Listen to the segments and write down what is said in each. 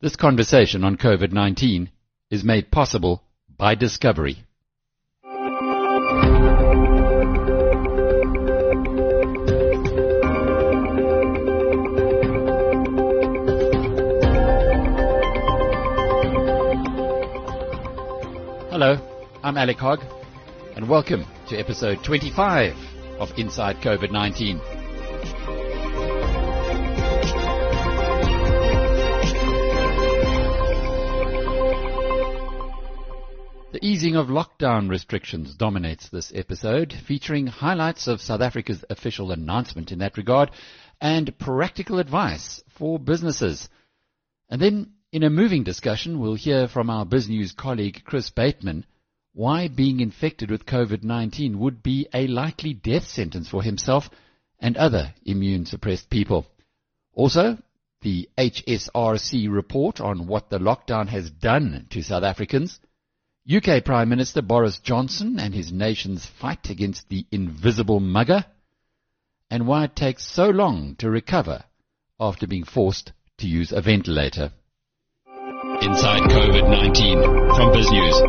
This conversation on COVID 19 is made possible by Discovery. Hello, I'm Alec Hogg, and welcome to episode 25 of Inside COVID 19. The easing of lockdown restrictions dominates this episode, featuring highlights of South Africa's official announcement in that regard and practical advice for businesses. And then, in a moving discussion, we'll hear from our BizNews colleague Chris Bateman why being infected with COVID-19 would be a likely death sentence for himself and other immune suppressed people. Also, the HSRC report on what the lockdown has done to South Africans UK Prime Minister Boris Johnson and his nation's fight against the invisible mugger, and why it takes so long to recover after being forced to use a ventilator. Inside COVID-19 from BizNews.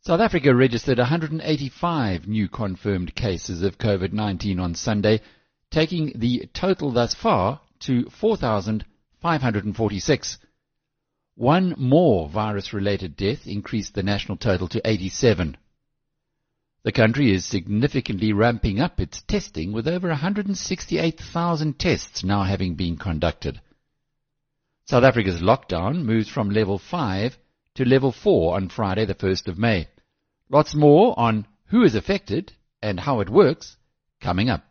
South Africa registered 185 new confirmed cases of COVID-19 on Sunday, taking the total thus far to 4,546. One more virus-related death increased the national total to 87. The country is significantly ramping up its testing with over 168,000 tests now having been conducted. South Africa's lockdown moves from level 5 to level 4 on Friday the 1st of May. Lots more on who is affected and how it works coming up.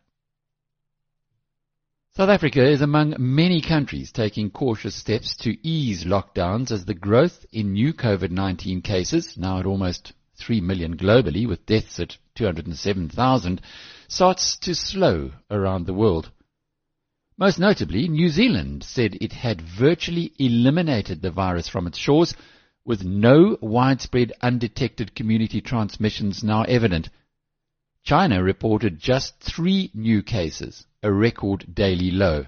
South Africa is among many countries taking cautious steps to ease lockdowns as the growth in new COVID-19 cases, now at almost 3 million globally with deaths at 207,000, starts to slow around the world. Most notably, New Zealand said it had virtually eliminated the virus from its shores with no widespread undetected community transmissions now evident. China reported just three new cases a record daily low.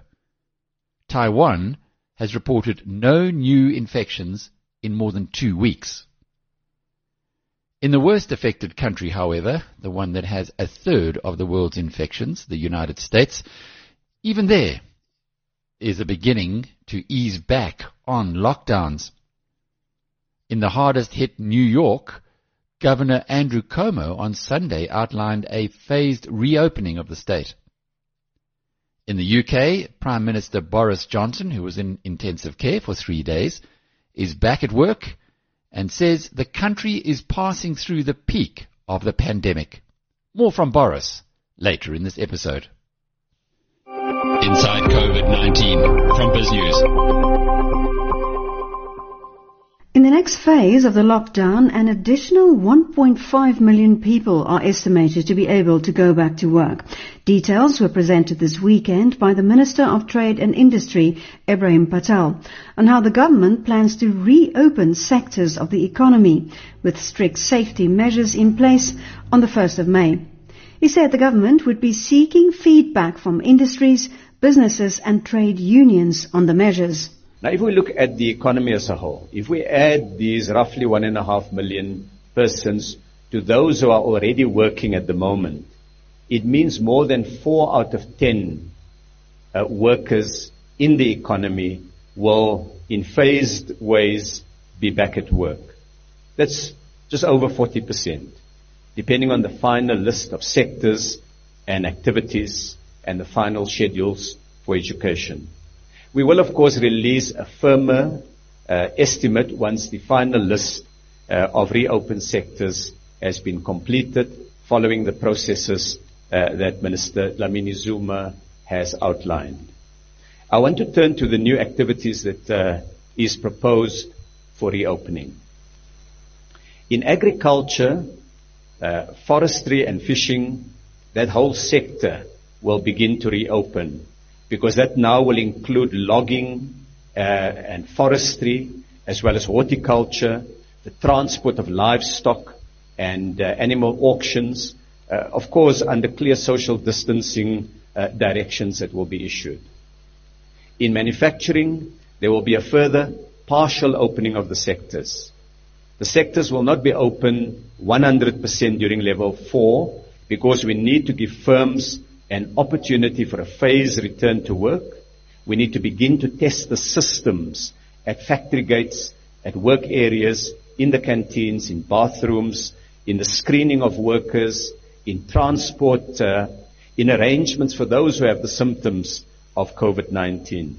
Taiwan has reported no new infections in more than two weeks. In the worst affected country, however, the one that has a third of the world's infections, the United States, even there is a beginning to ease back on lockdowns. In the hardest hit New York, Governor Andrew Cuomo on Sunday outlined a phased reopening of the state. In the UK, Prime Minister Boris Johnson, who was in intensive care for three days, is back at work and says the country is passing through the peak of the pandemic. More from Boris later in this episode. Inside COVID-19 from BizNews. In the next phase of the lockdown, an additional 1.5 million people are estimated to be able to go back to work. Details were presented this weekend by the Minister of Trade and Industry, Ebrahim Patel, on how the government plans to reopen sectors of the economy with strict safety measures in place on the 1st of May. He said the government would be seeking feedback from industries, businesses and trade unions on the measures. Now, if we look at the economy as a whole, if we add these roughly one and a half million persons to those who are already working at the moment, it means more than four out of ten uh, workers in the economy will, in phased ways, be back at work. That's just over 40%, depending on the final list of sectors and activities and the final schedules for education. We will, of course, release a firmer uh, estimate once the final list uh, of reopened sectors has been completed following the processes uh, that Minister Dlamini Zuma has outlined. I want to turn to the new activities that is proposed for reopening. In agriculture, forestry and fishing, that whole sector will begin to reopen because that now will include logging uh, and forestry, as well as horticulture, the transport of livestock and uh, animal auctions, uh, of course, under clear social distancing uh, directions that will be issued. In manufacturing, there will be a further partial opening of the sectors. The sectors will not be open 100% during level 4 because we need to give firms an opportunity for a phased return to work. We need to begin to test the systems at factory gates, at work areas, in the canteens, in bathrooms, in the screening of workers, in transport, uh, in arrangements for those who have the symptoms of COVID-19.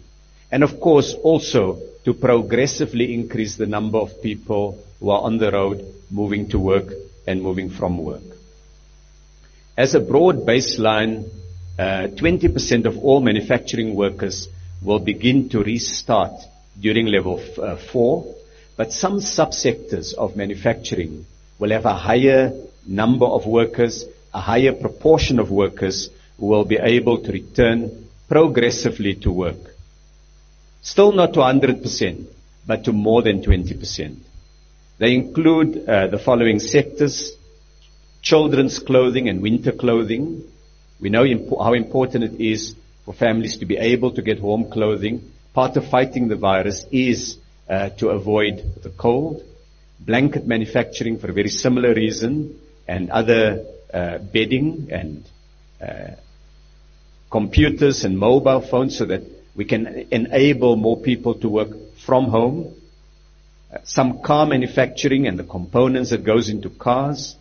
And of course, also to progressively increase the number of people who are on the road moving to work and moving from work. As a broad baseline, uh, 20% of all manufacturing workers will begin to restart during level f- uh, 4, but some subsectors of manufacturing will have a higher number of workers, a higher proportion of workers who will be able to return progressively to work. Still not to 100%, but to more than 20%. They include uh, the following sectors, children's clothing and winter clothing. We know how important it is for families to be able to get warm clothing. Part of fighting the virus is uh, to avoid the cold. Blanket manufacturing for a very similar reason, and other uh, bedding and uh, computers and mobile phones so that we can enable more people to work from home. Uh, some car manufacturing and the components that goes into cars.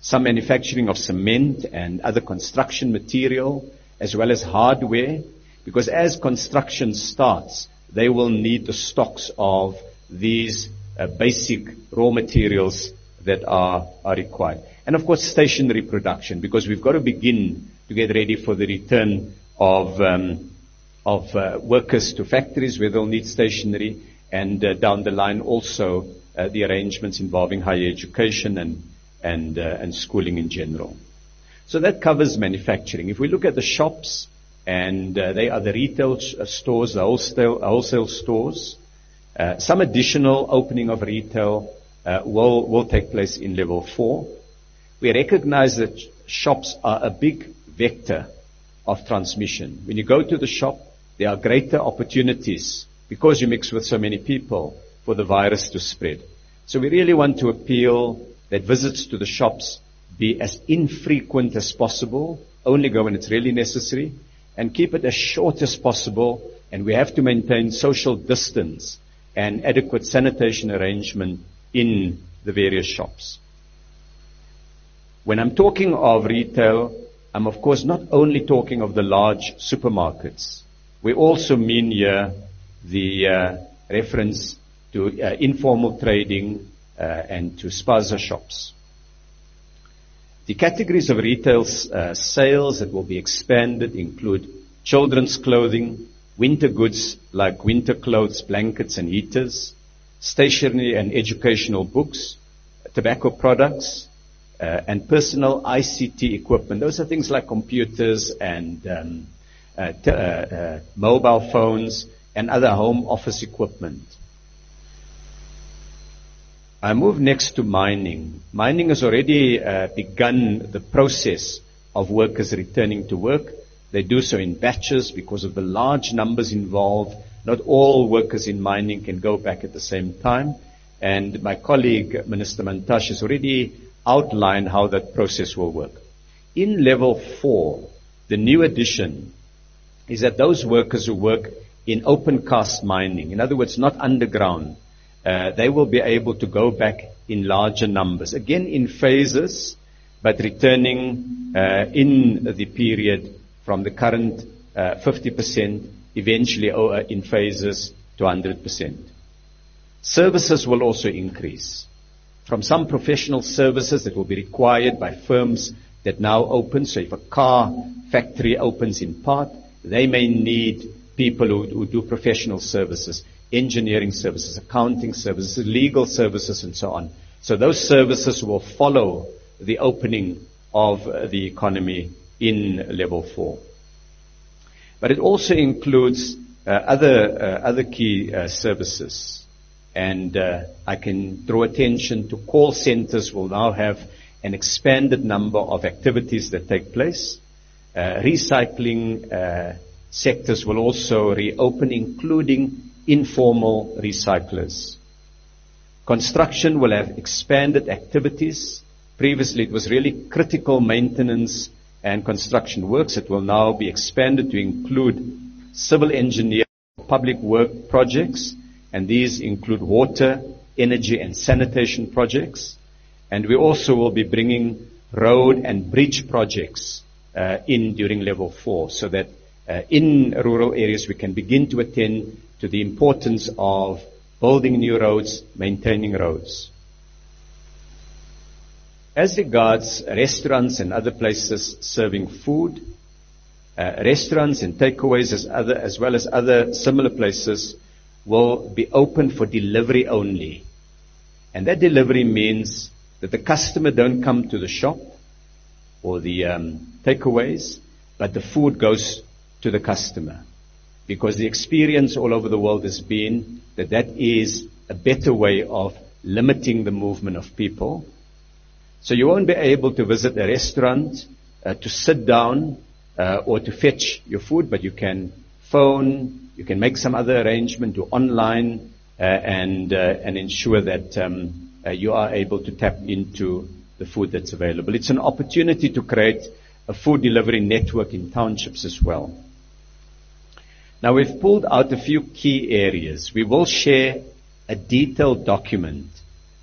Some manufacturing of cement and other construction material as well as hardware. Because as construction starts, they will need the stocks of these uh, basic raw materials that are, are required. And of course, stationery production, because we've got to begin to get ready for the return of, um, of uh, workers to factories where they'll need stationery, and uh, down the line also uh, the arrangements involving higher education and, and, uh, and schooling in general. So that covers manufacturing. If we look at the shops, and uh, they are the retail sh- uh, stores, the wholesale, wholesale stores. Uh, some additional opening of retail uh, will, will take place in level four. We recognize that shops are a big vector of transmission. When you go to the shop, there are greater opportunities because you mix with so many people for the virus to spread. So we really want to appeal that visits to the shops be as infrequent as possible, only go when it's really necessary, and keep it as short as possible. And we have to maintain social distance and adequate sanitation arrangement in the various shops. When I'm talking of retail, I'm of course not only talking of the large supermarkets. We also mean here the uh, reference to uh, informal trading and to spaza shops. The categories of retail uh, sales that will be expanded include children's clothing, winter goods like winter clothes, blankets and heaters, stationery and educational books, tobacco products, uh, and personal ICT equipment. Those are things like computers and um, uh, t- uh, uh, mobile phones and other home office equipment. I move next to mining. Mining has already uh, begun the process of workers returning to work. They do so in batches because of the large numbers involved. Not all workers in mining can go back at the same time. And my colleague, Minister Mantashe, has already outlined how that process will work. In level four, the new addition is that those workers who work in open cast mining, in other words, not underground, uh, they will be able to go back in larger numbers. Again, in phases, but returning uh, in the period from the current uh, 50%, eventually uh, in phases to 100%. Services will also increase. From some professional services that will be required by firms that now open, so if a car factory opens in part, they may need people who, who do professional services engineering services, accounting services, legal services, and so on. So those services will follow the opening of uh, the economy in level four. But it also includes uh, other uh, other key uh, services, and uh, I can draw attention to call centers will now have an expanded number of activities that take place, uh, recycling sectors will also reopen, including informal recyclers. Construction will have expanded activities. Previously, it was really critical maintenance and construction works. It will now be expanded to include civil engineering, public work projects, and these include water, energy, and sanitation projects. And we also will be bringing road and bridge projects uh, in during level four so that uh, in rural areas we can begin to attend to the importance of building new roads, maintaining roads. As regards restaurants and other places serving food, uh, restaurants and takeaways as, other, as well as other similar places will be open for delivery only. And that delivery means that the customer don't come to the shop or the um, takeaways, but the food goes to the customer. Because the experience all over the world has been that that is a better way of limiting the movement of people. So you won't be able to visit a restaurant uh, to sit down uh, or to fetch your food, but you can phone, you can make some other arrangement, do online, uh, and uh, and ensure that um, uh, you are able to tap into the food that's available. It's an opportunity to create a food delivery network in townships as well. Now we've pulled out a few key areas. We will share a detailed document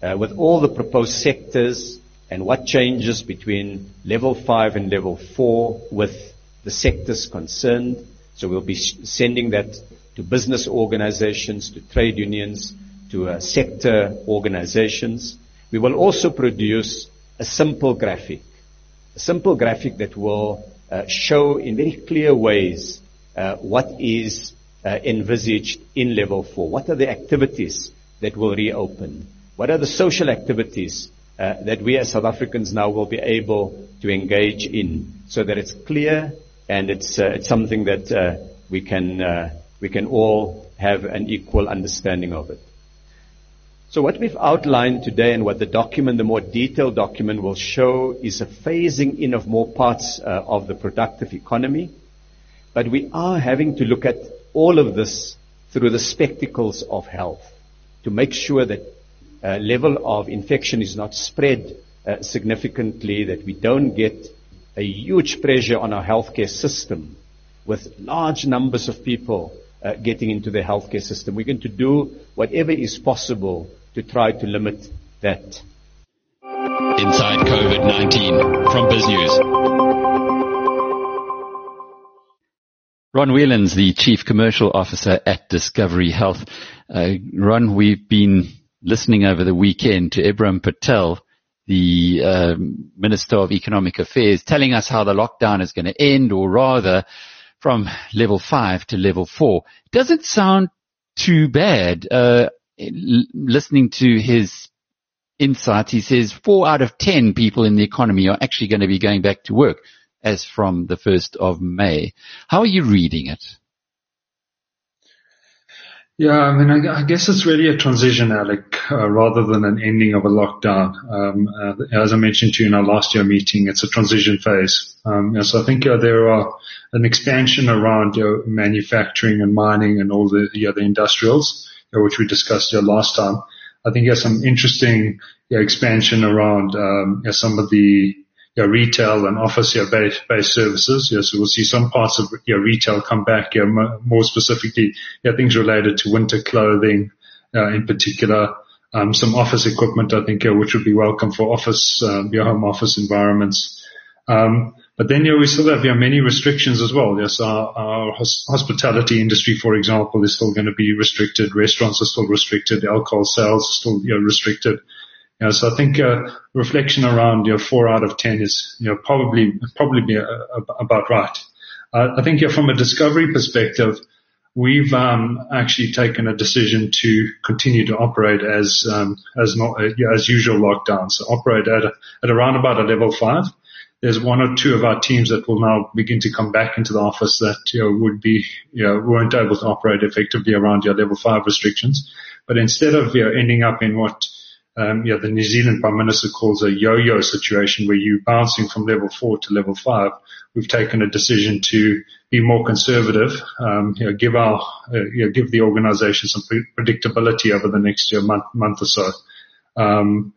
uh, with all the proposed sectors and what changes between level 5 and level 4 with the sectors concerned. So we'll be sending that to business organizations, to trade unions, to uh, sector organizations. We will also produce a simple graphic, a simple graphic that will uh, show in very clear ways what is uh, envisaged in level four. What are the activities that will reopen? What are the social activities uh, that we as South Africans now will be able to engage in so that it's clear and it's, uh, it's something that uh, we, can, uh, we can all have an equal understanding of it. So what we've outlined today and what the document, the more detailed document will show is a phasing in of more parts uh, of the productive economy. But we are having to look at all of this through the spectacles of health to make sure that uh, level of infection is not spread uh, significantly, that we don't get a huge pressure on our healthcare system with large numbers of people uh, getting into the healthcare system. We're going to do whatever is possible to try to limit that. Inside COVID-19 from BizNews. Ron Whelans, the Chief Commercial Officer at Discovery Health. Uh, Ron, we've been listening over the weekend to Ebrahim Patel, the um, Minister of Economic Affairs, telling us how the lockdown is going to end, or rather, from level five to level four. Doesn't sound too bad. Uh, listening to his insights, he says four out of ten people in the economy are actually going to be going back to work as from the 1st of May. How are you reading it? Yeah, I mean, I, I guess it's really a transition, Alec, uh, rather than an ending of a lockdown. Um, uh, as I mentioned to you in our last year meeting, it's a transition phase. Um, so I think uh, there are an expansion around manufacturing and mining and all the, the other industrials, know, which we discussed last time. I think there's some interesting expansion around um, some of the you know, retail and office you know, based, based services. So we'll see some parts of your retail come back. More specifically, things related to winter clothing uh, in particular. Um, some office equipment, I think, which would be welcome for office, um, your home office environments. Um, but then, we still have, many restrictions as well. Yes, our, hospitality industry, for example, is still going to be restricted. Restaurants are still restricted. Alcohol sales are still, restricted. So I think uh, reflection around your know four out of ten is you know probably probably be a, a, about right. Uh, I think from a discovery perspective, we've um, actually taken a decision to continue to operate as um, as not uh, as usual lockdowns. So operate at a, at around about a level five. There's one or two of our teams that will now begin to come back into the office that you know would be you know weren't able to operate effectively around your level five restrictions. But instead of you know ending up in what um, yeah, the New Zealand Prime Minister calls a yo-yo situation where you're bouncing from level four to level five. We've taken a decision to be more conservative, um, you know, give our, uh, you know, give the organization some pre- predictability over the next year, month, month or so. Um,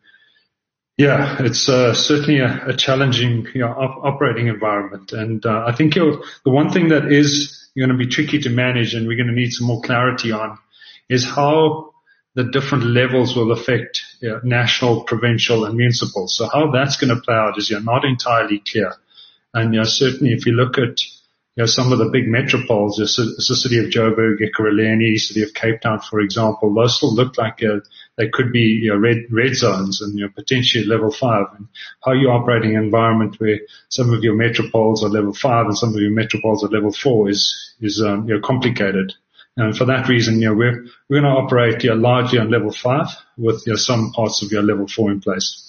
yeah, it's uh, certainly a, a, challenging you know, op- operating environment, and uh, I think the one thing that is going to be tricky to manage, and we're going to need some more clarity on, is how the different levels will affect you know, national, provincial, and municipal. So how that's going to play out is you know, not entirely clear, and you know, certainly if you look at you know, some of the big metropoles, the, city of Joburg, Ekurhuleni, city of Cape Town, for example, those still look like uh, they could be you know, red red zones and you know, potentially level five. And how you operating an environment where some of your metropoles are level five and some of your metropoles are level four is is um, you know, complicated. And for that reason, you know, we're we're going to operate you know, largely on level five with you know, some parts of your level four in place.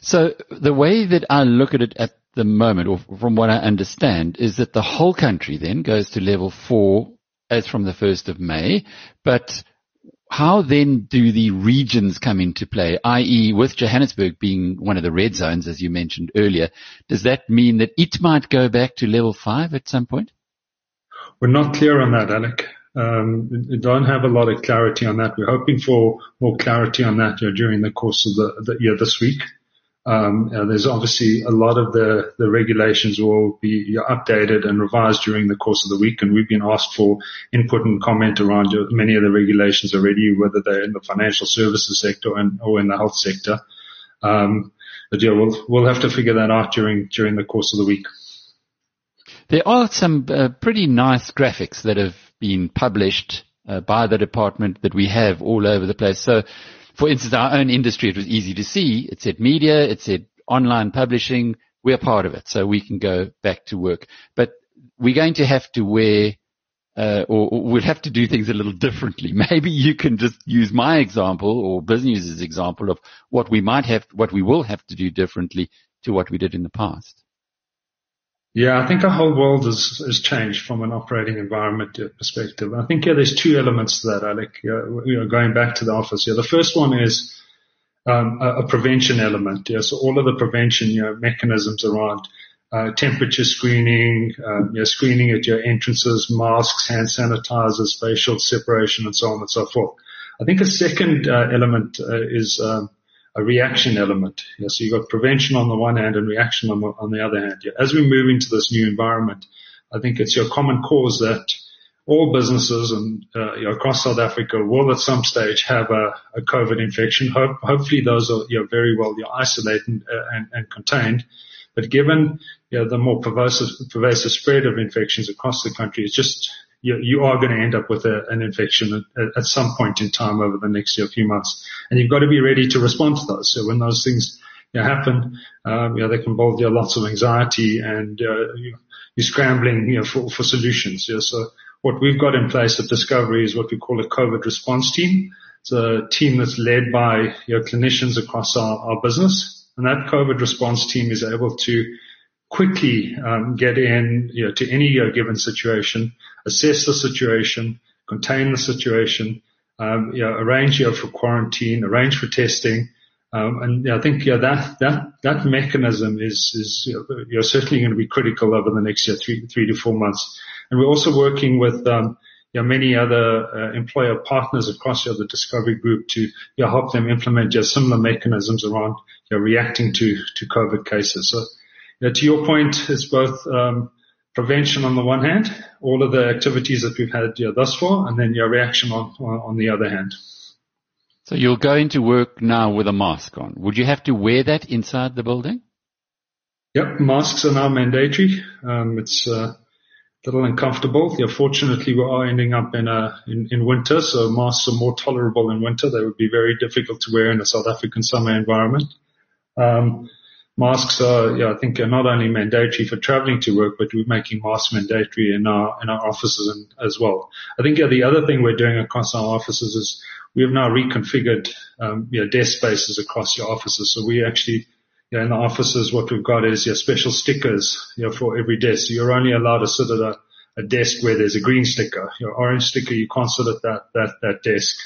So the way that I look at it at the moment, or from what I understand, is that the whole country then goes to level four as from the 1st of May, but how then do the regions come into play, i.e. with Johannesburg being one of the red zones, as you mentioned earlier, does that mean that it might go back to level five at some point? We're not clear on that, Alec. Um, we don't have a lot of clarity on that. We're hoping for more clarity on that know, during the course of the, year this week. Um, there's obviously a lot of the, the regulations will be updated and revised during the course of the week, and we've been asked for input and comment around many of the regulations already, whether they're in the financial services sector or in the health sector. Um, but yeah, we'll we'll have to figure that out during during the course of the week. There are some uh, pretty nice graphics that have been published uh, by the department that we have all over the place. So for instance, our own industry, it was easy to see. It said media, it said online publishing. We're part of it, so we can go back to work. But we're going to have to wear, uh, or, or, we'll have to do things a little differently. Maybe you can just use my example or business's example of what we might have, what we will have to do differently to what we did in the past. Yeah, I think our whole world has, has changed from an operating environment perspective. I think yeah, there's two elements to that, Alec. You know, going back to the office. Yeah, the first one is um, a, a, prevention element. Yeah, so all of the prevention, you know, mechanisms around uh, temperature screening, um, you know, screening at your entrances, masks, hand sanitizers, facial separation, and so on and so forth. I think a second uh, element uh, is um, a reaction element. So you've got prevention on the one hand and reaction on the, on the other hand. As we move into this new environment, I think it's your common cause that all businesses and uh, you know, across South Africa will at some stage have a, a COVID infection. Ho- hopefully those are you know, very well you know, isolated and, uh, and, and, contained. But given you know, the more pervasive, pervasive spread of infections across the country, it's just you, you are going to end up with a, an infection at, at, some point in time over the next year, few months. And you've got to be ready to respond to those. So when those things you know, happen, um, you know, they can involve you lots of anxiety and uh, you, are scrambling you know, for, for solutions. Know, so what we've got in place at Discovery is what we call a COVID response team. It's a team that's led by you know, clinicians across our, our business. And that COVID response team is able to quickly um, get in you know, to any uh, given situation, assess the situation, contain the situation, um, you know, arrange you know, for quarantine, arrange for testing. Um, and I think that that that mechanism is is you're certainly going to be critical over the next three three to four months. And we're also working with um, you know, many other uh, employer partners across you know, the Discovery Group to you know, help them implement similar mechanisms around reacting to to COVID cases. So you know, to your point, it's both um, prevention on the one hand, all of the activities that we've had you know, thus far, and then your reaction on, on, on the other hand. So you're going to work now with a mask on. Would you have to wear that inside the building? Yep, masks are now mandatory. Um, it's uh, a little uncomfortable. Yeah, fortunately, we are ending up in, a, in, in winter, so masks are more tolerable in winter. They would be very difficult to wear in a South African summer environment. Um, masks are, yeah, I think are not only mandatory for traveling to work, but we're making masks mandatory in our, in our offices and, as well. I think yeah, the other thing we're doing across our offices is we've now reconfigured, um, you know, desk spaces across your offices. So we actually, you know, in the offices, what we've got is your special stickers, you know, for every desk. So you're only allowed to sit at a, a desk where there's a green sticker. Your orange sticker, you can't sit at that, that, that desk.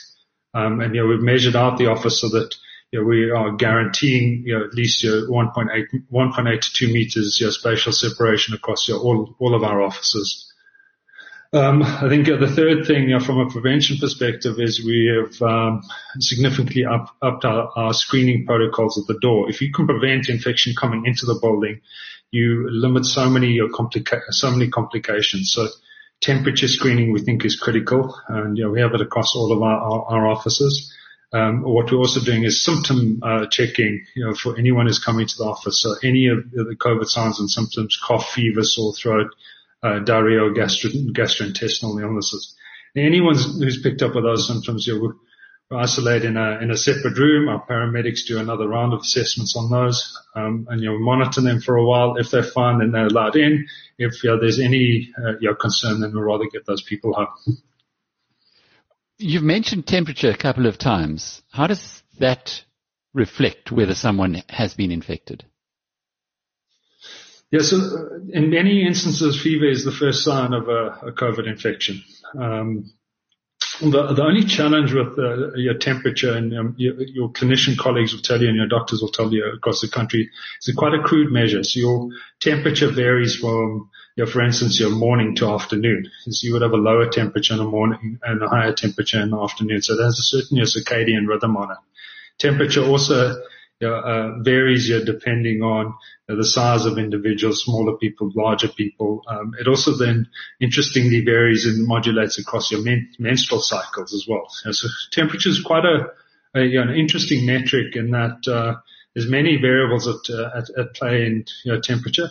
Um, and, you know, we've measured out the office so that, you know, we are guaranteeing, you know, at least your 1.8, 1.8 to 2 meters, your spatial separation across your, all, all of our offices. Um, I think uh, the third thing you know, from a prevention perspective is we have um, significantly up, upped our, our, screening protocols at the door. If you can prevent infection coming into the building, you limit so many complica- so many complications. So temperature screening we think is critical, and you know, we have it across all of our, our, our offices. Um, what we're also doing is symptom uh, checking, you know, for anyone who's coming to the office. So any of the COVID signs and symptoms, cough, fever, sore throat, uh, diarrhea gastro- gastrointestinal illnesses. anyone who's picked up with those symptoms, you know, we isolate in a, in a separate room. Our paramedics do another round of assessments on those, um, and you know, monitor them for a while. If they're fine, then they're allowed in. If you know, there's any uh, you know, concern, then we'd rather get those people home. You've mentioned temperature a couple of times. How does that reflect whether someone has been infected? Yeah, so uh, in many instances, fever is the first sign of a, a COVID infection. Um, the, the, only challenge with uh, your temperature and um, your, your, clinician colleagues will tell you and your doctors will tell you across the country is quite a crude measure. So your temperature varies from, you know, for instance, your morning to afternoon. You would have a lower temperature in the morning and a higher temperature in the afternoon. So there's a certain your circadian rhythm on it. Temperature also you know, uh, varies here depending on uh, the size of individuals, smaller people, larger people. Um, it also then interestingly varies and modulates across your men- menstrual cycles as well. You know, so temperature is quite a, a you know, an interesting metric in that uh, there's many variables at, uh, at, at, play in you know, temperature.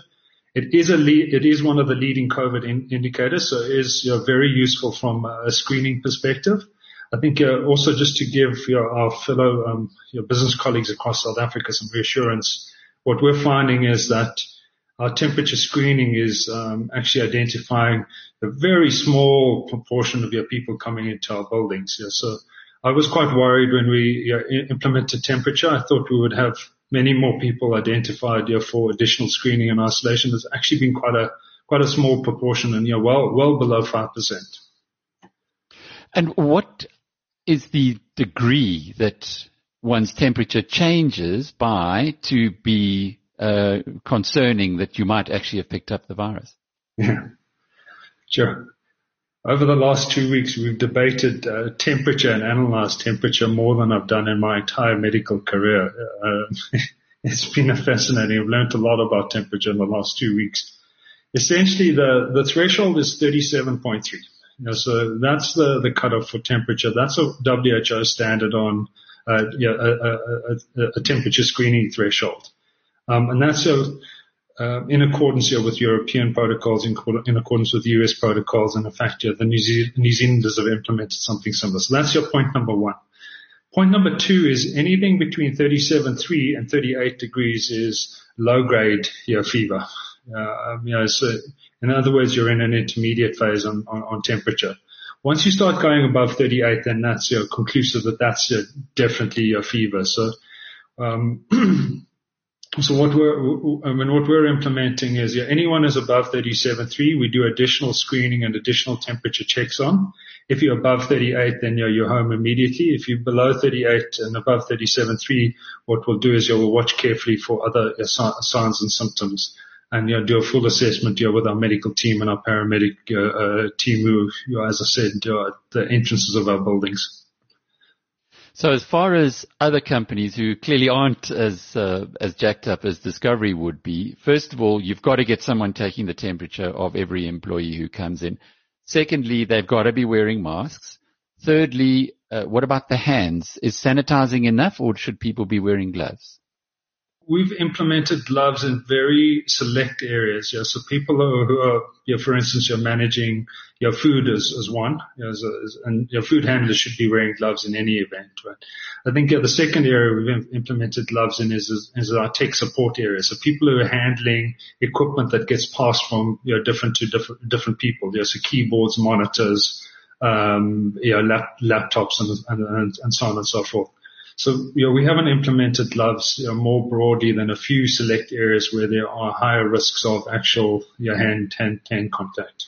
It is a lead, it is one of the leading COVID in, indicators, so it is you know, very useful from a screening perspective. I think uh, also just to give your, our fellow um, your business colleagues across South Africa some reassurance, what we're finding is that our temperature screening is um, actually identifying a very small proportion of your people coming into our buildings. Yeah, so I was quite worried when we yeah, implemented temperature. I thought we would have many more people identified yeah, for additional screening and isolation. There's actually been quite a quite a small proportion, and yeah, well well below five percent. And what is the degree that one's temperature changes by to be uh, concerning that you might actually have picked up the virus? Yeah, sure. Over the last two weeks, we've debated uh, temperature and analyzed temperature more than I've done in my entire medical career. Uh, it's been fascinating. I've learned a lot about temperature in the last two weeks. Essentially, the, the threshold is 37.3. You know, so that's the, the cutoff for temperature. That's a WHO standard on uh, yeah, a, a, a, a, temperature screening threshold. Um, and that's a, uh, in accordance yeah, with European protocols, in, in, accordance with US protocols, and in fact, the New, New Zealanders have implemented something similar. So that's your point number one. Point number two is anything between 37.3 and 38 degrees is low grade fever. Uh, you know, so in other words, you're in an intermediate phase on, on, on temperature. Once you start going above 38, then that's you know, conclusive that that's definitely your fever. So, um, so what we're, I mean, what we're implementing is yeah, anyone is above 37.3, we do additional screening and additional temperature checks on. If you're above 38, then you're, you're home immediately. If you're below 38 and above 37.3, what we'll do is you'll watch carefully for other uh, signs and symptoms and you know, do a full assessment you know, with our medical team and our paramedic uh, uh, team who, you know, as I said, are at the entrances of our buildings. So as far as other companies who clearly aren't as uh, as jacked up as Discovery would be, first of all, you've got to get someone taking the temperature of every employee who comes in. Secondly, they've got to be wearing masks. Thirdly, uh, what about the hands? Is sanitizing enough or should people be wearing gloves? We've implemented gloves in very select areas. Yeah, so people who are, yeah, for instance, you're managing your food as, as one, as a, as, and your food handlers should be wearing gloves in any event. I think yeah, the second area we've implemented gloves in is, is, is our tech support area. So people who are handling equipment that gets passed from you know different to different different people. Yeah, so keyboards, monitors, um, you know, lap, laptops, and, and and so on and so forth. So, you know, we haven't implemented gloves you know, more broadly than a few select areas where there are higher risks of actual you know, hand, hand, hand contact.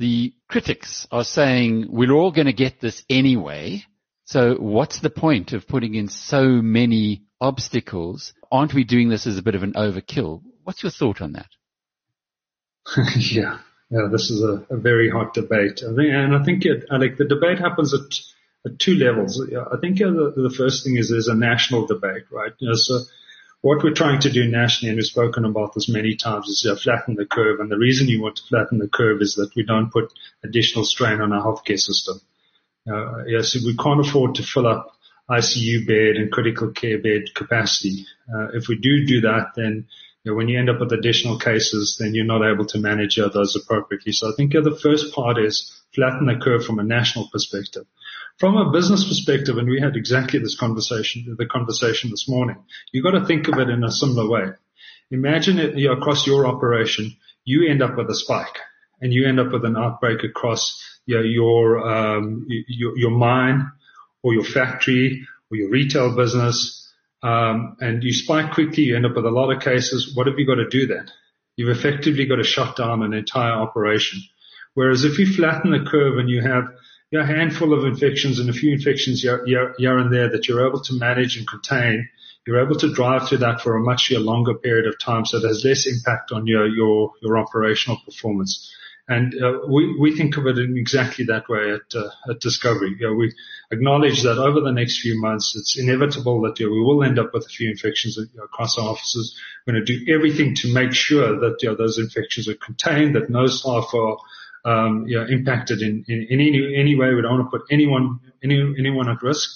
The critics are saying we're all going to get this anyway. So what's the point of putting in so many obstacles? Aren't we doing this as a bit of an overkill? What's your thought on that? yeah, yeah, this is a, a, very hot debate. I think, and I think it, like the debate happens at, at two levels. I think the, the first thing is there's a national debate, right? You know, so what we're trying to do nationally, and we've spoken about this many times, is uh, flatten the curve. And the reason you want to flatten the curve is that we don't put additional strain on our healthcare system. Uh, we can't afford to fill up ICU bed and critical care bed capacity. Uh, if we do do that, then you know, when you end up with additional cases, then you're not able to manage uh, those appropriately. So I think uh, the first part is flatten the curve from a national perspective. From a business perspective, and we had exactly this conversation, the conversation this morning, you've got to think of it in a similar way. Imagine it you know, across your operation, you end up with a spike and you end up with an outbreak across you know, your, um, your, your mine or your factory or your retail business, um, and you spike quickly, you end up with a lot of cases. What have you got to do then? You've effectively got to shut down an entire operation. Whereas if you flatten the curve and you have you know, a handful of infections and a few infections here, and there that you're able to manage and contain, you're able to drive through that for a much longer period of time so has less impact on your, your, your operational performance. And uh, we, we think of it in exactly that way at, uh, at Discovery. You know, we acknowledge that over the next few months, it's inevitable that you know, we will end up with a few infections across our offices. We're going to do everything to make sure that you know, those infections are contained, that no staff are um, you know, impacted in, in, in, any, any way. We don't want to put anyone any, anyone at risk.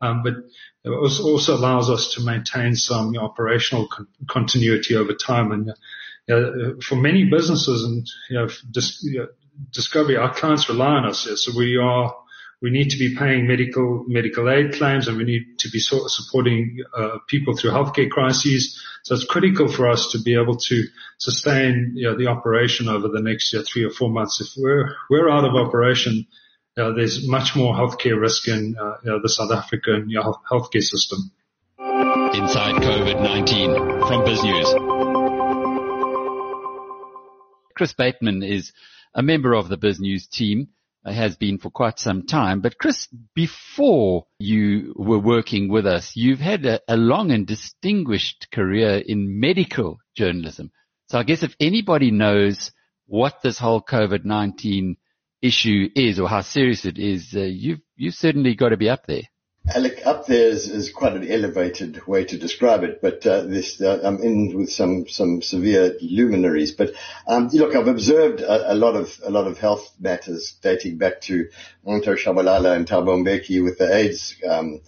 Um, but it also allows us to maintain some you know, operational con- continuity over time. And uh, for many businesses and you know, dis- you know, Discovery, our clients rely on us. So we are we need to be paying medical medical aid claims, and we need to be sort of supporting uh, people through healthcare crises. So it's critical for us to be able to sustain you know, the operation over the next you know, three or four months. If we're we're out of operation, uh, there's much more healthcare risk in uh, you know, the South African you know, healthcare system. Inside COVID-19 from BizNews. Chris Bateman is a member of the BizNews team, has been for quite some time. But Chris, before you were working with us, you've had a, a long and distinguished career in medical journalism. So I guess if anybody knows what this whole COVID-19 issue is or how serious it is, uh, you've, you've certainly got to be up there. Alec, up there is, is, quite an elevated way to describe it, but uh, this uh, I'm in with some some severe luminaries. But um, look, I've observed a, a, lot of a lot of health matters dating back to Manto Tshabalala and Thabo Mbeki with the AIDS um,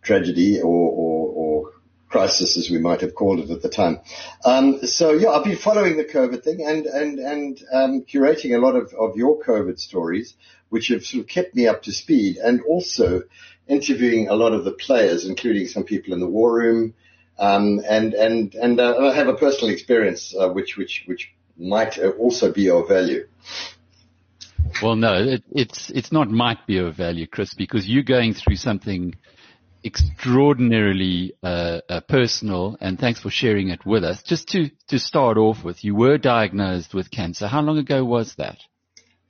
tragedy or, or, or, crisis, as we might have called it at the time. Um, so yeah, I've been following the COVID thing and and and um, curating a lot of, of your COVID stories, which have sort of kept me up to speed, and also interviewing a lot of the players, including some people in the war room, um, and and and uh, I have a personal experience uh, which which which might also be of value. Well, no, it, it's it's not might be of value, Chris, because you're going through something extraordinarily uh, uh, personal, and thanks for sharing it with us. Just to to start off with, you were diagnosed with cancer. How long ago was that?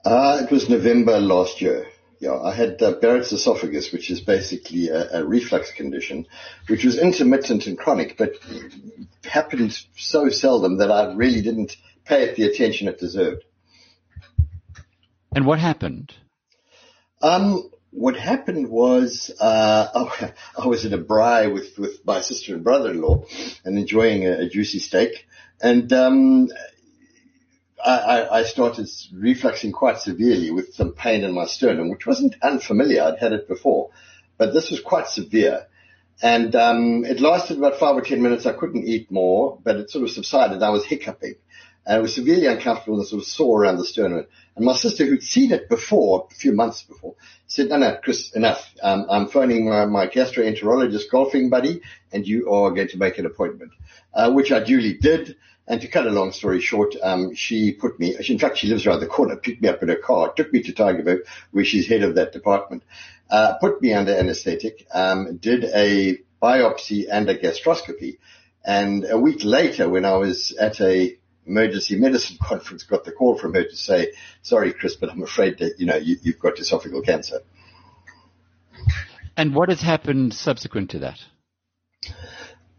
Uh, it was November last year. Yeah, I had uh, Barrett's esophagus, which is basically a, a, reflux condition, which was intermittent and chronic, but happened so seldom that I really didn't pay it the attention it deserved. And what happened? Um, what happened was uh, oh, I was at a braai with with my sister and brother-in-law and enjoying a, a juicy steak, and um, I, I, started refluxing quite severely with some pain in my sternum, which wasn't unfamiliar. I'd had it before, but this was quite severe. And um, it lasted about five or ten minutes. I couldn't eat more, but it sort of subsided. I was hiccuping. And it was severely uncomfortable and sort of sore around the sternum. And my sister, who'd seen it before, a few months before, said, no, no, Chris, enough. Um, I'm phoning my, my gastroenterologist golfing buddy, and you are going to make an appointment, uh, which I duly did. And to cut a long story short, um, she put me, in fact, she lives around the corner, picked me up in her car, took me to Tygerberg, where she's head of that department, uh, put me under anesthetic, um, did a biopsy and a gastroscopy. And a week later, when I was at a emergency medicine conference, got the call from her to say, sorry, Chris, but I'm afraid that, you know, you, you've got esophageal cancer. And what has happened subsequent to that?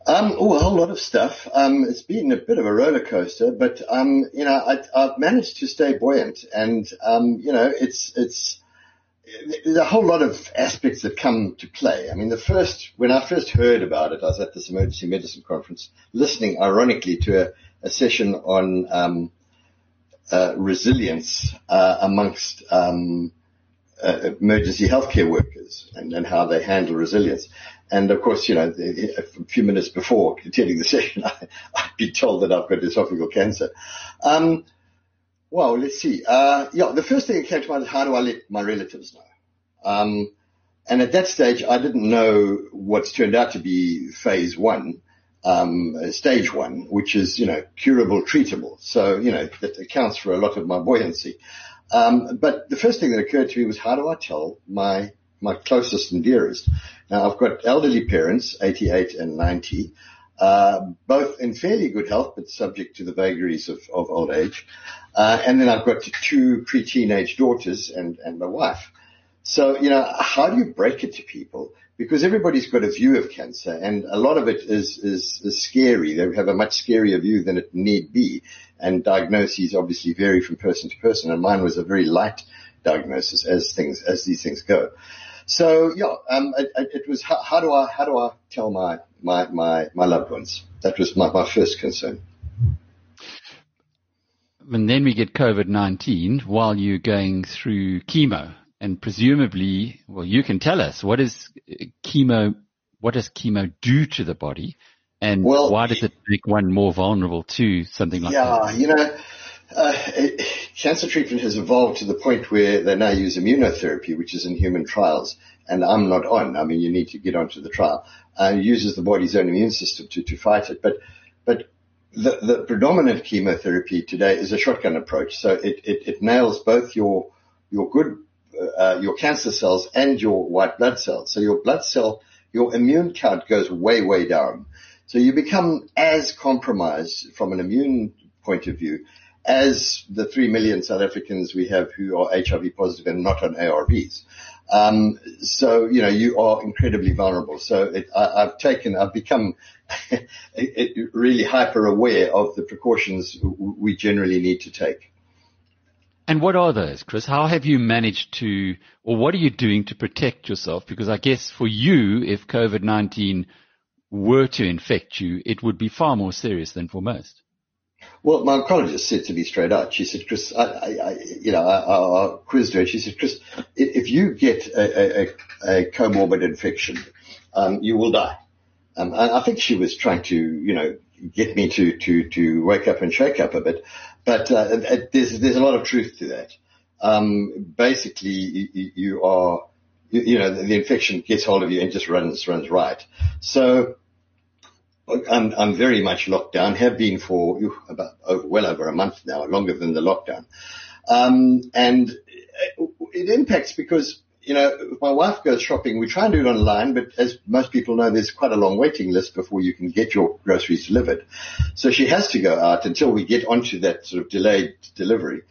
Um, oh, a whole lot of stuff. Um, it's been a bit of a roller coaster, but um, you know, I, have managed to stay buoyant, and um, you know, it's it's there's a whole lot of aspects that come to play. I mean, the first when I first heard about it, I was at this emergency medicine conference, listening, ironically, to a, a session on um, uh, resilience uh, amongst um, uh, emergency healthcare workers and, and how they handle resilience. And of course, you know, a few minutes before attending the session, I, I'd been told that I've got esophageal cancer. Um, well, let's see. Uh, yeah, the first thing that came to mind is how do I let my relatives know? Um, and at that stage, I didn't know what's turned out to be phase one, um, stage one, which is, you know, curable, treatable. So, you know, that accounts for a lot of my buoyancy. Um, but the first thing that occurred to me was how do I tell my my closest and dearest. Now I've got elderly parents, 88 and 90, uh, both in fairly good health, but subject to the vagaries of, of old age. Uh, and then I've got two pre-teenage daughters and, and my wife. So, you know, how do you break it to people? Because everybody's got a view of cancer and a lot of it is, is, is scary. They have a much scarier view than it need be. And diagnoses obviously vary from person to person. And mine was a very light diagnosis as things, as these things go. So yeah, um, it, it, was how, how, do I how do I tell my my my, my loved ones? That was my, my first concern. And then we get COVID nineteen while you're going through chemo, and presumably, well, you can tell us what is chemo. What does chemo do to the body, and well, why does it make one more vulnerable to something like yeah, that? Yeah, you know, uh, it, cancer treatment has evolved to the point where they now use immunotherapy, which is in human trials, and I'm not on. I mean, you need to get onto the trial. Uh, it uses the body's own immune system to, to fight it, but but the, the predominant chemotherapy today is a shotgun approach. So it, it, it nails both your your good uh, your cancer cells and your white blood cells. So your blood cell, your immune count goes way way down. So you become as compromised from an immune point of view as the three million South Africans we have who are HIV positive and not on ARVs. Um, so you know you are incredibly vulnerable. So it, I, have taken, I've become really hyper aware of the precautions we generally need to take. And what are those, Chris? How have you managed to, or what are you doing to protect yourself? Because I guess for you, if COVID-19 were to infect you, it would be far more serious than for most. Well, my oncologist said to me straight out, she said, Chris, I, I, I you know, I, I, quizzed her she said, Chris, if you get a, a, a comorbid infection, um, you will die. Um, and I think she was trying to, you know, get me to, to, to wake up and shake up a bit. But, uh, there's, there's a lot of truth to that. Um, basically you, are, you, know, the, infection gets hold of you and just runs, runs right. So, I'm, I'm very much locked down, have been for about over, well over a month now, longer than the lockdown. Um, and it impacts because, you know, if my wife goes shopping, we try and do it online, but as most people know, there's quite a long waiting list before you can get your groceries delivered. So she has to go out until we get onto that sort of delayed delivery.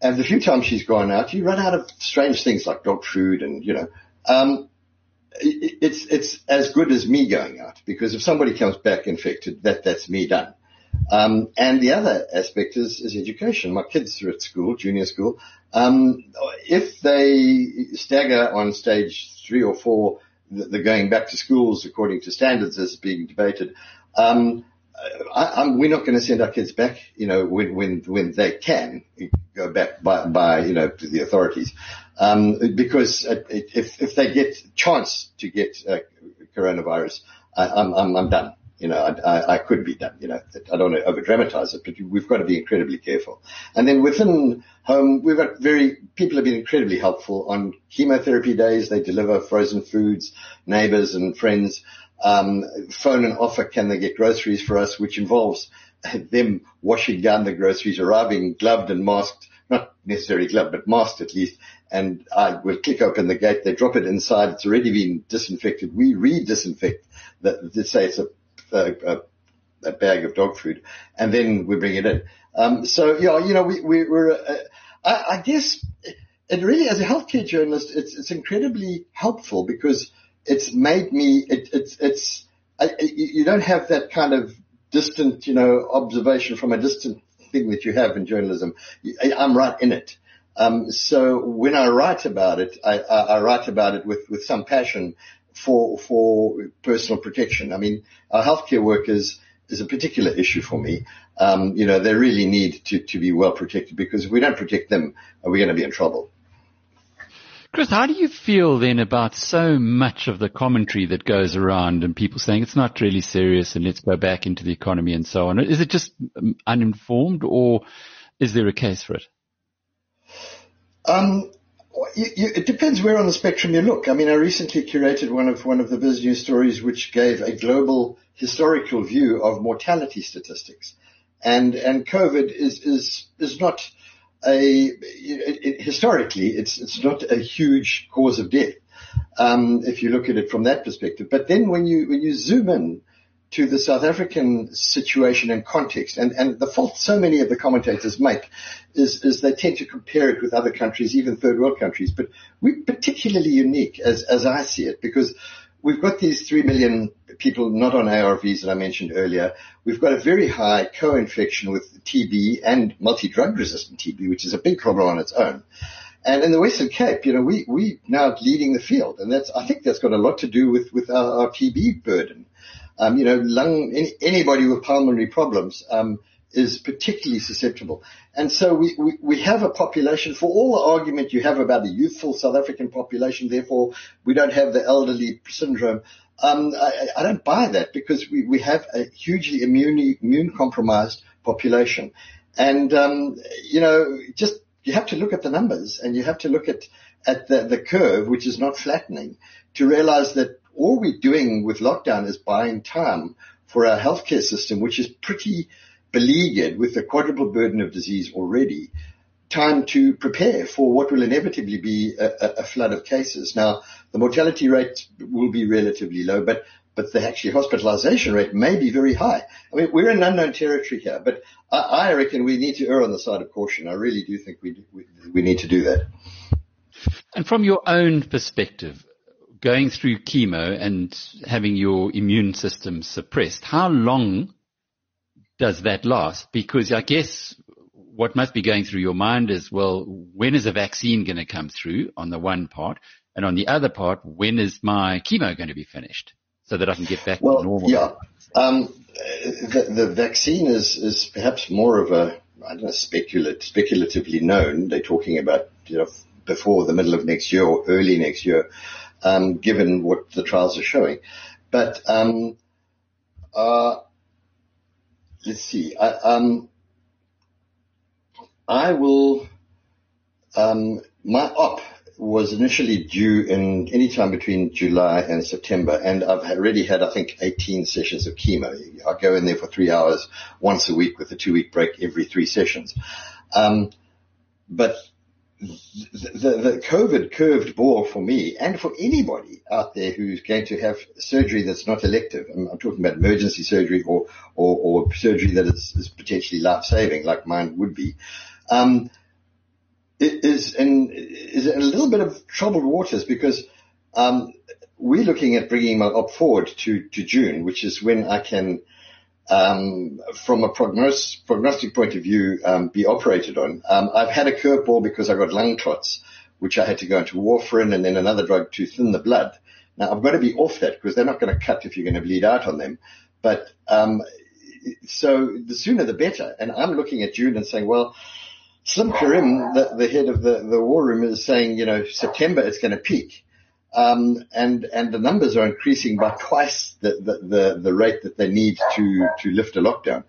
And the few times she's gone out, you run out of strange things like dog food and, you know, um, it's it's as good as me going out because if somebody comes back infected, that that's me done. Um, and the other aspect is, is education. My kids are at school, junior school. Um, if they stagger on stage three or four, the going back to schools according to standards as being debated. Um, I, we're not going to send our kids back, you know, when, when, when they can go back by, by, you know, to the authorities. Um, because if, if they get chance to get uh, coronavirus, I, I'm, I'm, I'm done. You know, I, I, I, could be done. You know, I don't want to over dramatize it, but we've got to be incredibly careful. And then within home, we've got very, people have been incredibly helpful on chemotherapy days. They deliver frozen foods, neighbors and friends um, phone and offer can they get groceries for us, which involves them washing down the groceries, arriving gloved and masked, not necessarily gloved, but masked at least. And I will click open the gate. They drop it inside. It's already been disinfected. We re-disinfect the, say it's a, a, a, bag of dog food and then we bring it in. Um, so yeah, you know, we, we, are uh, I, I guess it really, as a healthcare journalist, it's, it's incredibly helpful because – it's made me, it, it's, it's, I, you don't have that kind of distant, you know, observation from a distant thing that you have in journalism. I'm right in it. Um, so when I write about it, I, I, I, write about it with, with some passion for for personal protection. I mean, our healthcare workers is a particular issue for me. Um, you know, they really need to, to be well protected because if we don't protect them, we're going to be in trouble. Chris, how do you feel then about so much of the commentary that goes around and people saying it's not really serious and let's go back into the economy and so on? Is it just um, uninformed or is there a case for it? Um, you, you, it depends where on the spectrum you look. I mean, I recently curated one of one of the BizNews stories, which gave a global historical view of mortality statistics, and and COVID is is is not a it, it, historically it's it's not a huge cause of death um, if you look at it from that perspective. But then when you when you zoom in to the South African situation and context. And, and the fault so many of the commentators make is, is they tend to compare it with other countries, even third world countries. But we're particularly unique as, as I see it because we've got these three million people not on ARVs that I mentioned earlier. We've got a very high co-infection with TB and multi-drug resistant TB, which is a big problem on its own. And in the Western Cape, you know, we, we now leading the field. And that's, I think that's got a lot to do with, with our, our TB burden. Um, you know, lung, any, anybody with pulmonary problems, um, is particularly susceptible. And so we, we, we, have a population, for all the argument you have about a youthful South African population, therefore we don't have the elderly syndrome. Um, I, I, don't buy that because we, we have a hugely immune, immune compromised population. And, um, you know, just, you have to look at the numbers and you have to look at, at the, the curve, which is not flattening, to realize that all we're doing with lockdown is buying time for our healthcare system, which is pretty beleaguered with the quadruple burden of disease already, time to prepare for what will inevitably be a, a, flood of cases. Now, the mortality rate will be relatively low, but but the actually hospitalization rate may be very high. I mean, we're in unknown territory here, but I, I reckon we need to err on the side of caution. I really do think we, we, we need to do that. And from your own perspective, going through chemo and having your immune system suppressed, how long does that last? Because I guess what must be going through your mind is, well, when is a vaccine going to come through on the one part? And on the other part, when is my chemo going to be finished so that I can get back well, to normal? Yeah. Um, the, the, vaccine is, is perhaps more of a, I don't know, speculate, speculatively known. They're talking about, you know, before the middle of next year or early next year um, given what the trials are showing. But um, uh, let's see. I, um, I will. Um, my op was initially due in any time between July and September, and I've already had, I think, 18 sessions of chemo. I go in there for three hours once a week with a two-week break every three sessions. Um, but the, the COVID curved ball for me and for anybody out there who's going to have surgery that's not elective. I'm, I'm talking about emergency surgery or, or, or surgery that is, is potentially life saving like mine would be. Um, it is in, is in a little bit of troubled waters because, um, we're looking at bringing my op forward to, to June, which is when I can, um, from a prognos- prognostic point of view, um, be operated on. Um, I've had a curveball because I got lung clots, which I had to go into warfarin and then another drug to thin the blood. Now I've got to be off that because they're not going to cut if you're going to bleed out on them. But um, so the sooner the better. And I'm looking at June and saying, well, Salim Karim, the, the head of the, the war room, is saying, you know, September it's going to peak. Um, and and the numbers are increasing by twice the, the, the, the, rate that they need to to lift a lockdown.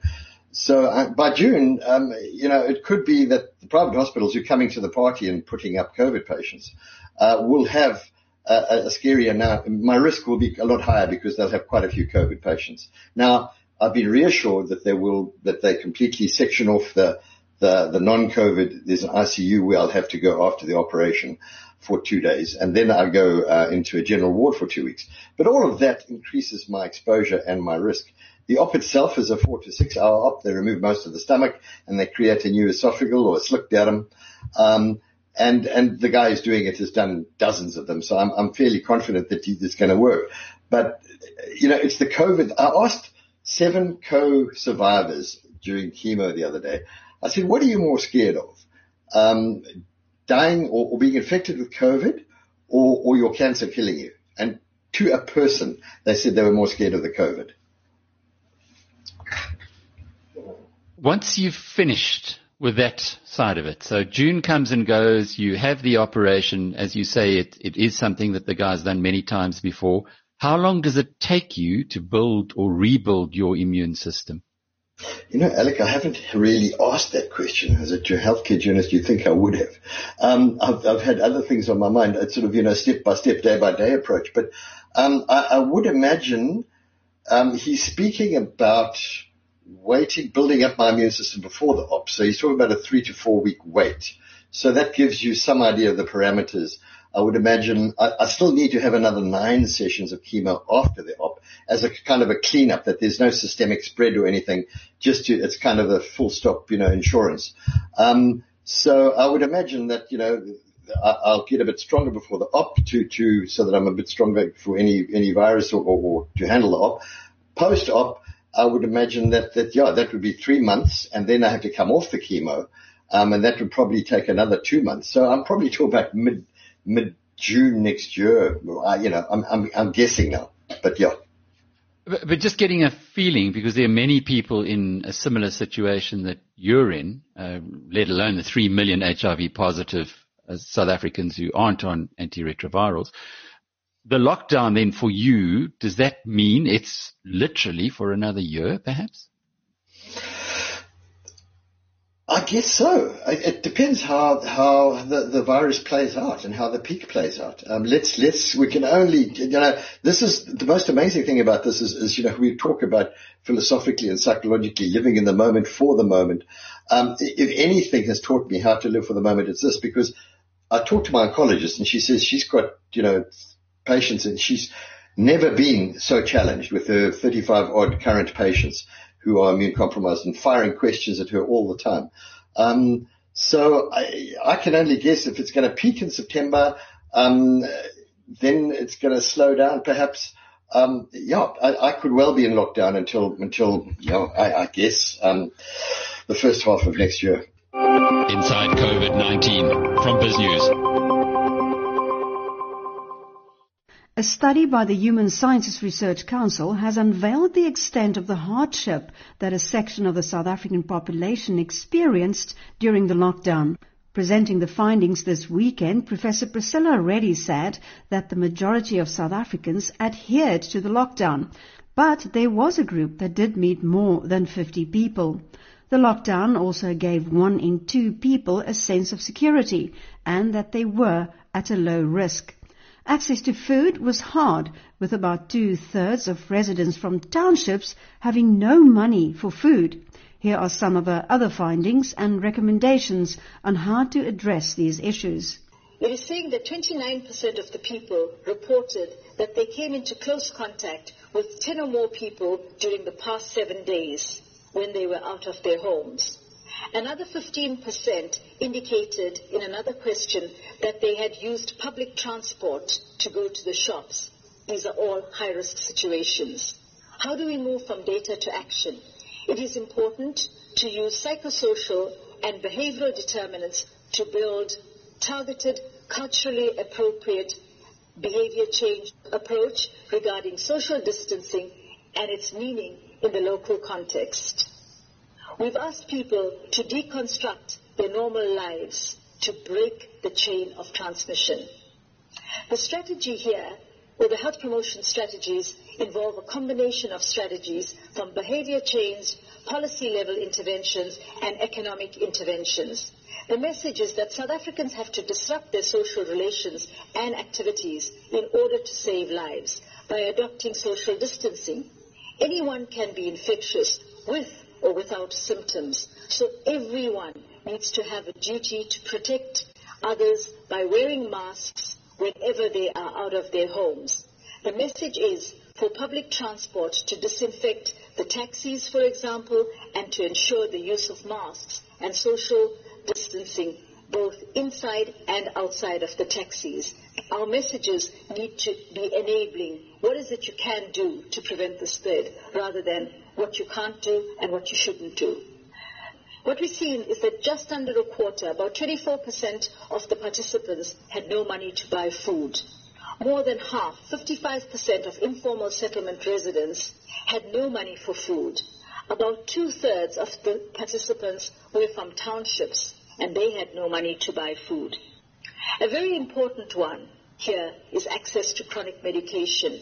So uh, by June, um, you know, it could be that the private hospitals who are coming to the party and putting up COVID patients uh, will have a, a scarier now. My risk will be a lot higher because they'll have quite a few COVID patients. Now, I've been reassured that they will that they completely section off the the, the non-COVID. There's an ICU where I'll have to go after the operation for two days, and then I go uh, into a general ward for two weeks. But all of that increases my exposure and my risk. The op itself is a four to six hour op. They remove most of the stomach and they create a new esophageal or a slick diadem. Um, and and the guy who's doing it has done dozens of them. So I'm I'm fairly confident that it's going to work. But you know, it's the COVID. I asked seven co-survivors during chemo the other day. I said, "What are you more scared of? Um, dying or, or, being infected with COVID, or, or your cancer killing you?" And to a person, they said they were more scared of the COVID. Once you've finished with that side of it. So June comes and goes. You have the operation. As you say, it, it is something that the guy's done many times before. How long does it take you to build or rebuild your immune system? You know, Alec, I haven't really asked that question. As a healthcare journalist, you think I would have. Um, I've, I've, had other things on my mind. It's sort of, you know, step by step, day by day approach. But um, I, I, would imagine um, he's speaking about waiting, building up my immune system before the op. So he's talking about a three to four week wait. So that gives you some idea of the parameters. I would imagine I, I, still need to have another nine sessions of chemo after the op as a kind of a cleanup that there's no systemic spread or anything. Just to, it's kind of a full stop, you know, insurance. Um, so I would imagine that, you know, I, will get a bit stronger before the op to, to, so that I'm a bit stronger for any, any virus or, or, or to handle the op. Post op, I would imagine that, that, yeah, that would be three months and then I have to come off the chemo. Um, and that would probably take another two months. So I'm probably talking about mid, mid June next year. I, you know, I'm, I'm, I'm guessing now, but yeah. But, but, just getting a feeling, because there are many people in a similar situation that you're in, uh, let alone the three million HIV positive uh, South Africans who aren't on antiretrovirals the lockdown then for you, does that mean it's literally for another year, perhaps? I guess so. It depends how how the, the virus plays out and how the peak plays out. Um, let's let's we can only you know this is the most amazing thing about this is, is you know we talk about philosophically and psychologically living in the moment for the moment. Um, if anything has taught me how to live for the moment, it's this because I talked to my oncologist and she says she's got you know patients, and she's never been so challenged with her 35 odd current patients who are immune compromised and firing questions at her all the time. Um, so I, I, can only guess if it's going to peak in September, um, then it's going to slow down perhaps. Um, yeah, I, I, could well be in lockdown until, until, you know, I, I guess, um, the first half of next year. Inside COVID-19 from BizNews. A study by the Human Sciences Research Council has unveiled the extent of the hardship that a section of the South African population experienced during the lockdown. Presenting the findings this weekend, Professor Priscilla Reddy said that the majority of South Africans adhered to the lockdown, but there was a group that did meet more than 50 people. The lockdown also gave one in two people a sense of security and that they were at a low risk. Access to food was hard, with about two-thirds of residents from townships having no money for food. Here are some of our other findings and recommendations on how to address these issues. It is saying that 29% of the people reported that they came into close contact with 10 or more people during the past seven days when they were out of their homes. Another 15% indicated in another question that they had used public transport to go to the shops. These are all high risk situations. How do we move from data to action? It is important to use psychosocial and behavioral determinants to build targeted, culturally appropriate behavior change approach regarding social distancing and its meaning in the local context. We've asked people to deconstruct their normal lives to break the chain of transmission. The strategy here, or the health promotion strategies, involve a combination of strategies from behavior change, policy level interventions, and economic interventions. The message is that South Africans have to disrupt their social relations and activities in order to save lives by adopting social distancing. Anyone can be infectious with or without symptoms. So everyone needs to have a duty to protect others by wearing masks whenever they are out of their homes. The message is for public transport to disinfect the taxis, for example, and to ensure the use of masks and social distancing both inside and outside of the taxis. Our messages need to be enabling what is it you can do to prevent the spread rather than what you can't do and what you shouldn't do. What we've seen is that just under a quarter, about 24% of the participants had no money to buy food. More than half, 55% of informal settlement residents had no money for food. About two-thirds of the participants were from townships and they had no money to buy food. A very important one here is access to chronic medication.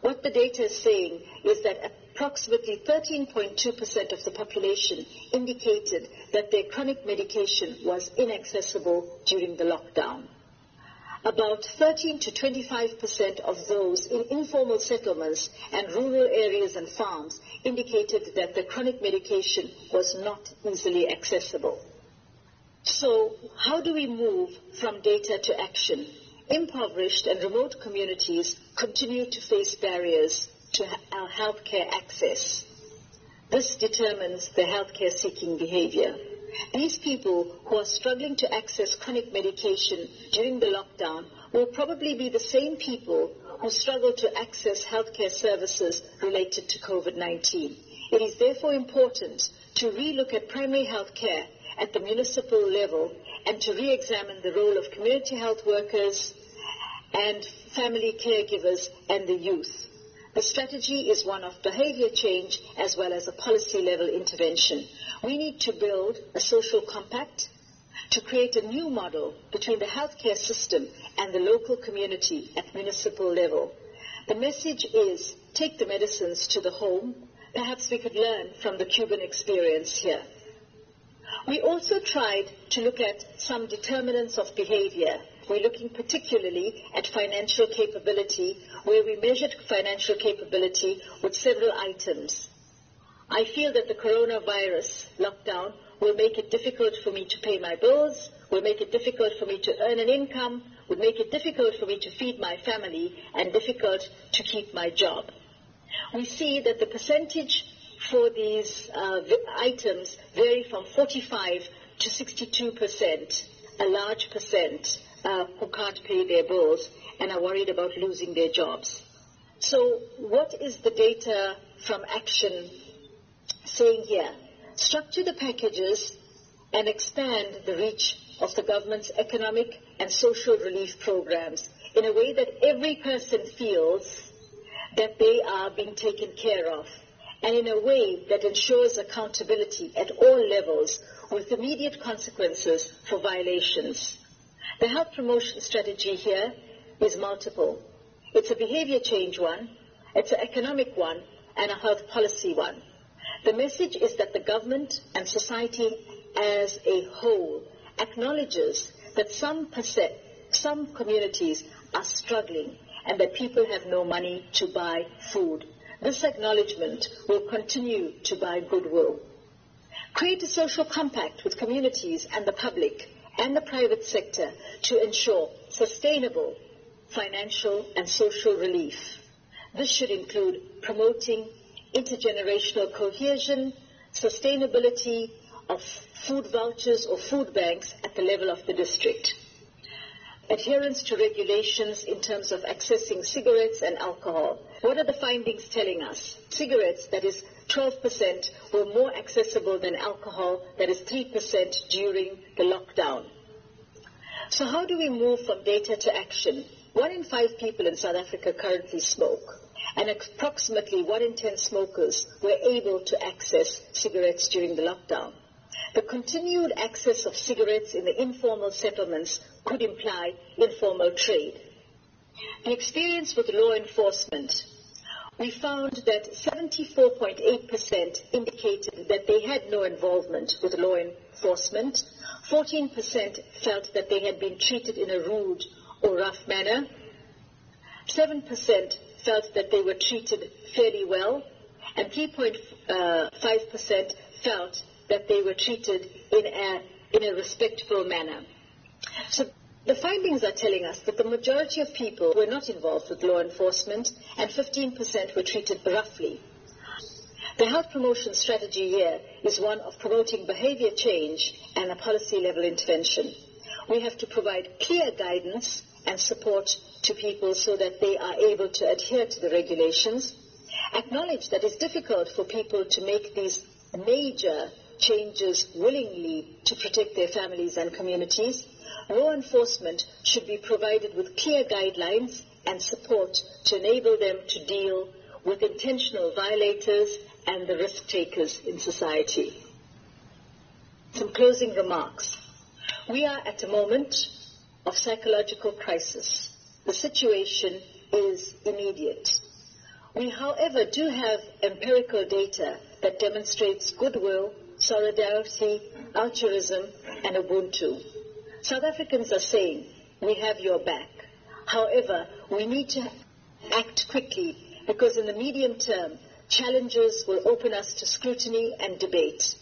What the data is saying is that approximately 13.2% of the population indicated that their chronic medication was inaccessible during the lockdown. About 13 to 25% of those in informal settlements and rural areas and farms indicated that the chronic medication was not easily accessible. So how do we move from data to action? Impoverished and remote communities continue to face barriers to our healthcare access. This determines the healthcare seeking behavior. These people who are struggling to access chronic medication during the lockdown will probably be the same people who struggle to access healthcare services related to COVID-19. It is therefore important to relook at primary healthcare at the municipal level and to re-examine the role of community health workers and family caregivers and the youth. The strategy is one of behavior change as well as a policy level intervention. We need to build a social compact to create a new model between the healthcare system and the local community at municipal level. The message is take the medicines to the home. Perhaps we could learn from the Cuban experience here. We also tried to look at some determinants of behavior. We're looking particularly at financial capability, where we measured financial capability with several items. I feel that the coronavirus lockdown will make it difficult for me to pay my bills, will make it difficult for me to earn an income, would make it difficult for me to feed my family, and difficult to keep my job. We see that the percentage for these uh, items vary from 45 to 62 percent, a large percent uh, who can't pay their bills and are worried about losing their jobs. So what is the data from action saying here? Structure the packages and expand the reach of the government's economic and social relief programs in a way that every person feels that they are being taken care of and in a way that ensures accountability at all levels with immediate consequences for violations. The health promotion strategy here is multiple. It's a behavior change one, it's an economic one, and a health policy one. The message is that the government and society as a whole acknowledges that some, some communities are struggling and that people have no money to buy food this acknowledgement will continue to buy goodwill. Create a social compact with communities and the public and the private sector to ensure sustainable financial and social relief. This should include promoting intergenerational cohesion, sustainability of food vouchers or food banks at the level of the district adherence to regulations in terms of accessing cigarettes and alcohol. What are the findings telling us? Cigarettes, that is 12%, were more accessible than alcohol, that is 3% during the lockdown. So how do we move from data to action? One in five people in South Africa currently smoke, and approximately one in ten smokers were able to access cigarettes during the lockdown. The continued access of cigarettes in the informal settlements could imply informal trade. The experience with law enforcement, we found that 74.8% indicated that they had no involvement with law enforcement. 14% felt that they had been treated in a rude or rough manner. 7% felt that they were treated fairly well. And 3.5% felt that they were treated in a, in a respectful manner. So the findings are telling us that the majority of people were not involved with law enforcement and 15% were treated roughly. The health promotion strategy here is one of promoting behavior change and a policy level intervention. We have to provide clear guidance and support to people so that they are able to adhere to the regulations. Acknowledge that it's difficult for people to make these major changes willingly to protect their families and communities. Law enforcement should be provided with clear guidelines and support to enable them to deal with intentional violators and the risk takers in society. Some closing remarks. We are at a moment of psychological crisis. The situation is immediate. We, however, do have empirical data that demonstrates goodwill, solidarity, altruism, and Ubuntu. South Africans are saying, we have your back. However, we need to act quickly because in the medium term, challenges will open us to scrutiny and debate.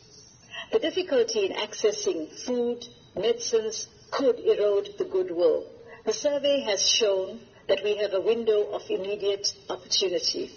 The difficulty in accessing food, medicines could erode the goodwill. The survey has shown that we have a window of immediate opportunity.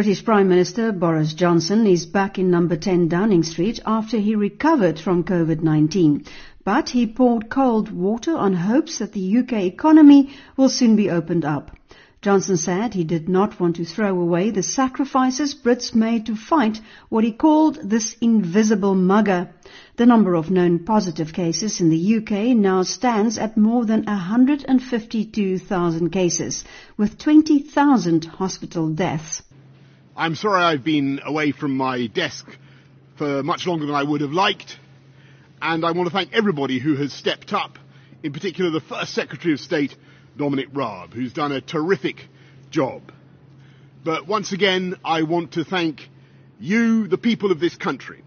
British Prime Minister Boris Johnson is back in number 10 Downing Street after he recovered from COVID-19. But he poured cold water on hopes that the UK economy will soon be opened up. Johnson said he did not want to throw away the sacrifices Brits made to fight what he called this invisible mugger. The number of known positive cases in the UK now stands at more than 152,000 cases, with 20,000 hospital deaths. I'm sorry I've been away from my desk for much longer than I would have liked, and I want to thank everybody who has stepped up, in particular the First Secretary of State, Dominic Raab, who's done a terrific job. But once again, I want to thank you, the people of this country,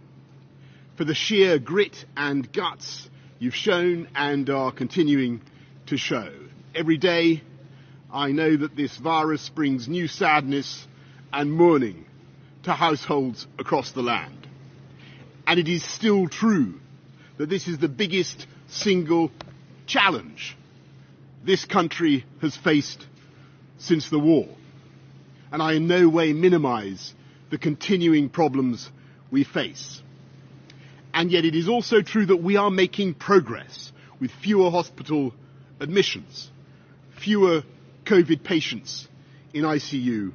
for the sheer grit and guts you've shown and are continuing to show. Every day, I know that this virus brings new sadness and mourning to households across the land. And it is still true that this is the biggest single challenge this country has faced since the war. And I in no way minimize the continuing problems we face. And yet it is also true that we are making progress with fewer hospital admissions, fewer COVID patients in ICU,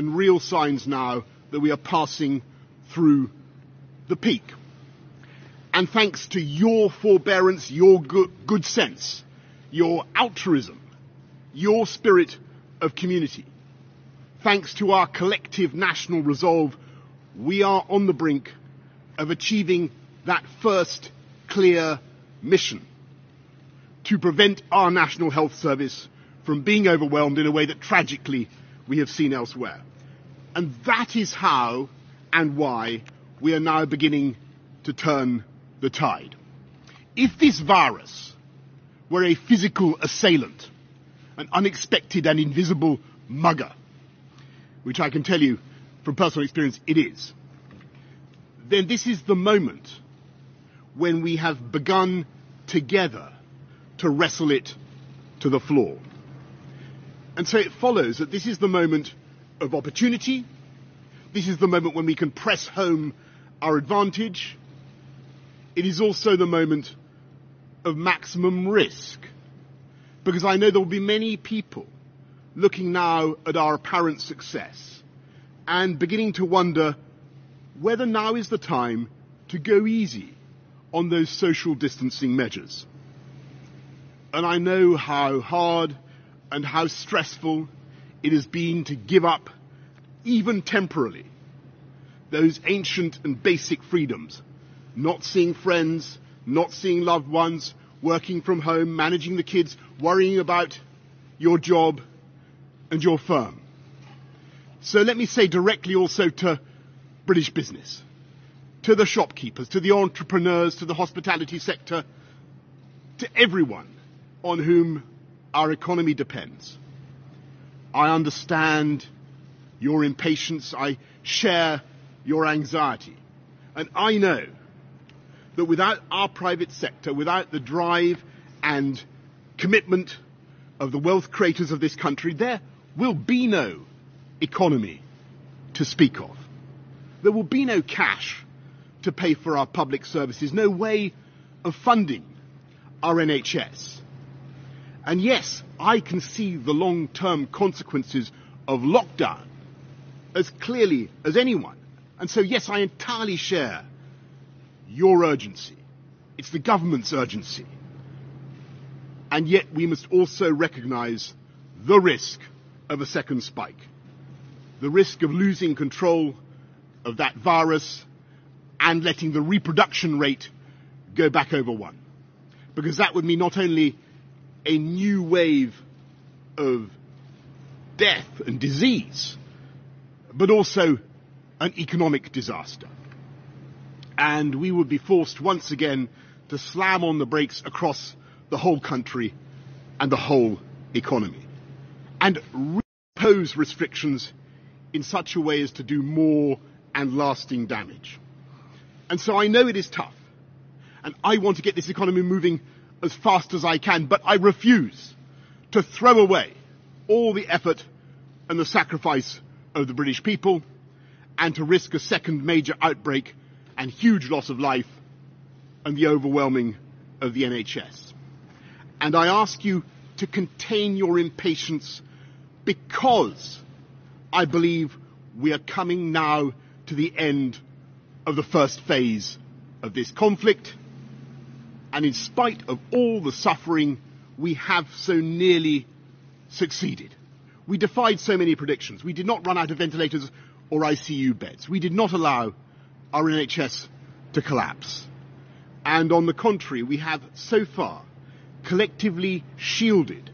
and real signs now that we are passing through the peak. And thanks to your forbearance, your good, good sense, your altruism, your spirit of community, thanks to our collective national resolve, we are on the brink of achieving that first clear mission to prevent our National Health Service from being overwhelmed in a way that tragically we have seen elsewhere. And that is how and why we are now beginning to turn the tide. If this virus were a physical assailant, an unexpected and invisible mugger, which I can tell you from personal experience it is, then this is the moment when we have begun together to wrestle it to the floor. And so it follows that this is the moment of opportunity. This is the moment when we can press home our advantage. It is also the moment of maximum risk. Because I know there will be many people looking now at our apparent success and beginning to wonder whether now is the time to go easy on those social distancing measures. And I know how hard and how stressful it has been to give up, even temporarily, those ancient and basic freedoms. Not seeing friends, not seeing loved ones, working from home, managing the kids, worrying about your job and your firm. So let me say directly also to British business, to the shopkeepers, to the entrepreneurs, to the hospitality sector, to everyone on whom our economy depends. I understand your impatience. I share your anxiety. And I know that without our private sector, without the drive and commitment of the wealth creators of this country, there will be no economy to speak of. there will be no cash to pay for our public services, no way of funding our NHS. And yes, I can see the long-term consequences of lockdown as clearly as anyone. And so yes, I entirely share your urgency. It's the government's urgency. And yet we must also recognize the risk of a second spike. The risk of losing control of that virus and letting the reproduction rate go back over one. Because that would mean not only a new wave of death and disease, but also an economic disaster. And we would be forced once again to slam on the brakes across the whole country and the whole economy. And impose restrictions in such a way as to do more and lasting damage. And so I know it is tough. And I want to get this economy moving as fast as I can, but I refuse to throw away all the effort and the sacrifice of the British people and to risk a second major outbreak and huge loss of life and the overwhelming of the NHS. And I ask you to contain your impatience because I believe we are coming now to the end of the first phase of this conflict. And in spite of all the suffering, we have so nearly succeeded. We defied so many predictions. We did not run out of ventilators or ICU beds. We did not allow our NHS to collapse. And on the contrary, we have so far collectively shielded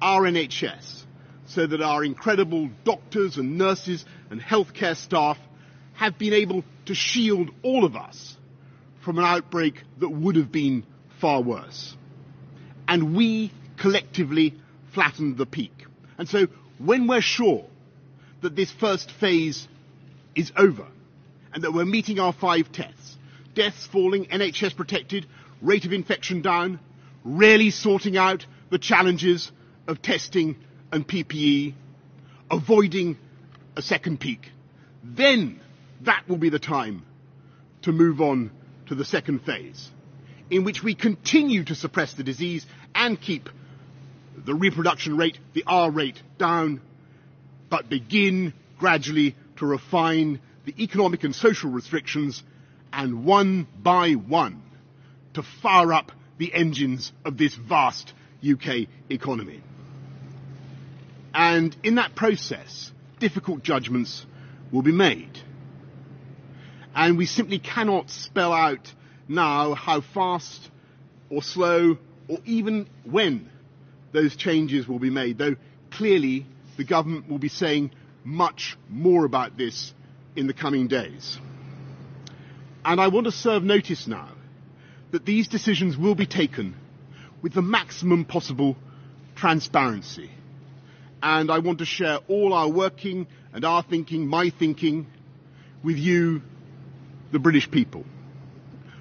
our NHS so that our incredible doctors and nurses and healthcare staff have been able to shield all of us from an outbreak that would have been far worse. And we collectively flattened the peak. And so when we're sure that this first phase is over and that we're meeting our five tests, deaths falling, NHS protected, rate of infection down, really sorting out the challenges of testing and PPE, avoiding a second peak, then that will be the time to move on to the second phase, in which we continue to suppress the disease and keep the reproduction rate, the R rate, down, but begin gradually to refine the economic and social restrictions and one by one to fire up the engines of this vast UK economy. And in that process, difficult judgments will be made. And we simply cannot spell out now how fast or slow or even when those changes will be made, though clearly the government will be saying much more about this in the coming days. And I want to serve notice now that these decisions will be taken with the maximum possible transparency and I want to share all our working and our thinking, my thinking, with you, the British people.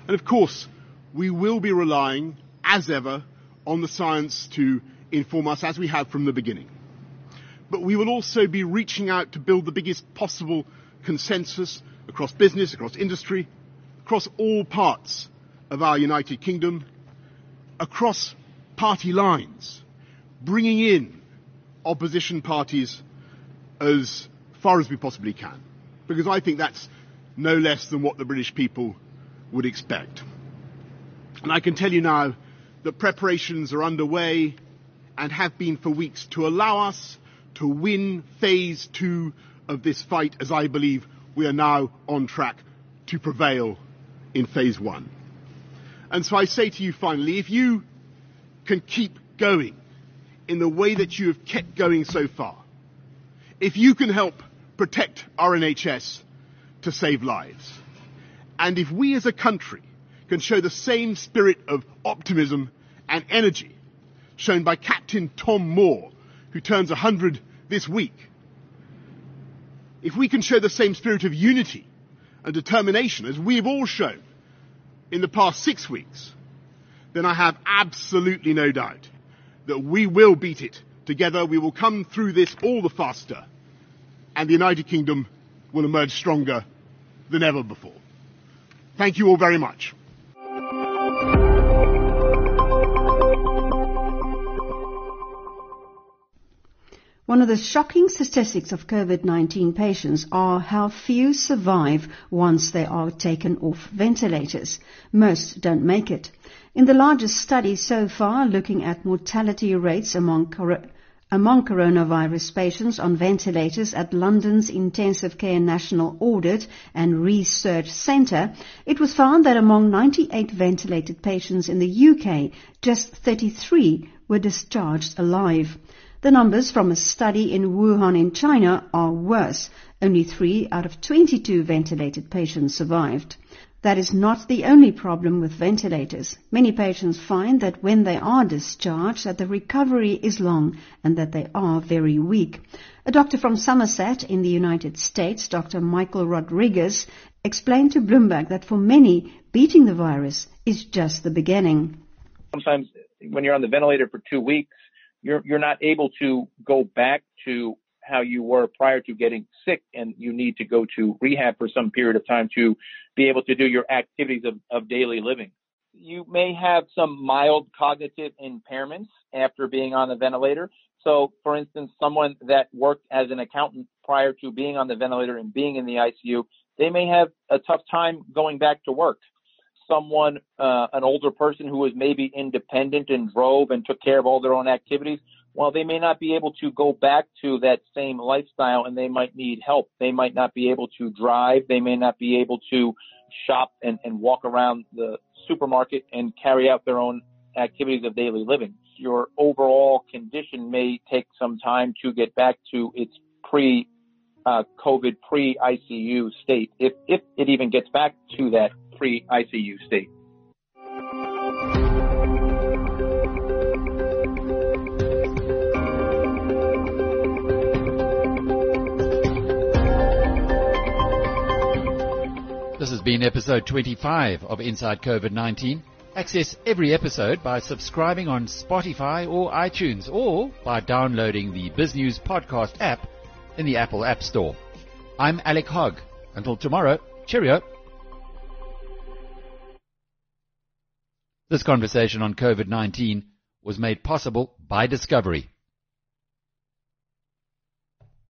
And of course, we will be relying, as ever, on the science to inform us as we have from the beginning. But we will also be reaching out to build the biggest possible consensus across business, across industry, across all parts of our United Kingdom, across party lines, bringing in opposition parties as far as we possibly can. Because I think that's no less than what the British people would expect. And I can tell you now that preparations are underway and have been for weeks to allow us to win phase two of this fight as I believe we are now on track to prevail in phase one. And so I say to you finally, if you can keep going in the way that you have kept going so far. If you can help protect our NHS to save lives, and if we as a country can show the same spirit of optimism and energy shown by Captain Tom Moore, who turns 100 this week, if we can show the same spirit of unity and determination as we have all shown in the past six weeks, then I have absolutely no doubt that we will beat it. Together we will come through this all the faster and the United Kingdom will emerge stronger than ever before. Thank you all very much. One of the shocking statistics of COVID-19 patients are how few survive once they are taken off ventilators. Most don't make it. In the largest study so far looking at mortality rates among, among coronavirus patients on ventilators at London's Intensive Care National Audit and Research Centre, it was found that among 98 ventilated patients in the UK, just 33 were discharged alive. The numbers from a study in Wuhan in China are worse. Only 3 out of 22 ventilated patients survived. That is not the only problem with ventilators. Many patients find that when they are discharged that the recovery is long and that they are very weak. A doctor from Somerset in the United States, Dr. Michael Rodriguez, explained to Bloomberg that for many, beating the virus is just the beginning. Sometimes when you're on the ventilator for two weeks, you're you're not able to go back to how you were prior to getting sick and you need to go to rehab for some period of time to be able to do your activities of, of daily living. You may have some mild cognitive impairments after being on the ventilator. So, for instance, someone that worked as an accountant prior to being on the ventilator and being in the ICU, they may have a tough time going back to work someone, uh, an older person who was maybe independent and drove and took care of all their own activities, well, they may not be able to go back to that same lifestyle and they might need help. They might not be able to drive. They may not be able to shop and, and walk around the supermarket and carry out their own activities of daily living. Your overall condition may take some time to get back to its pre uh, COVID pre ICU state, if, if it even gets back to that pre-ICU state. This has been episode 25 of Inside COVID-19. Access every episode by subscribing on Spotify or iTunes or by downloading the BizNews podcast app in the Apple App Store. I'm Alec Hogg. Until tomorrow, cheerio. This conversation on COVID-19 was made possible by Discovery.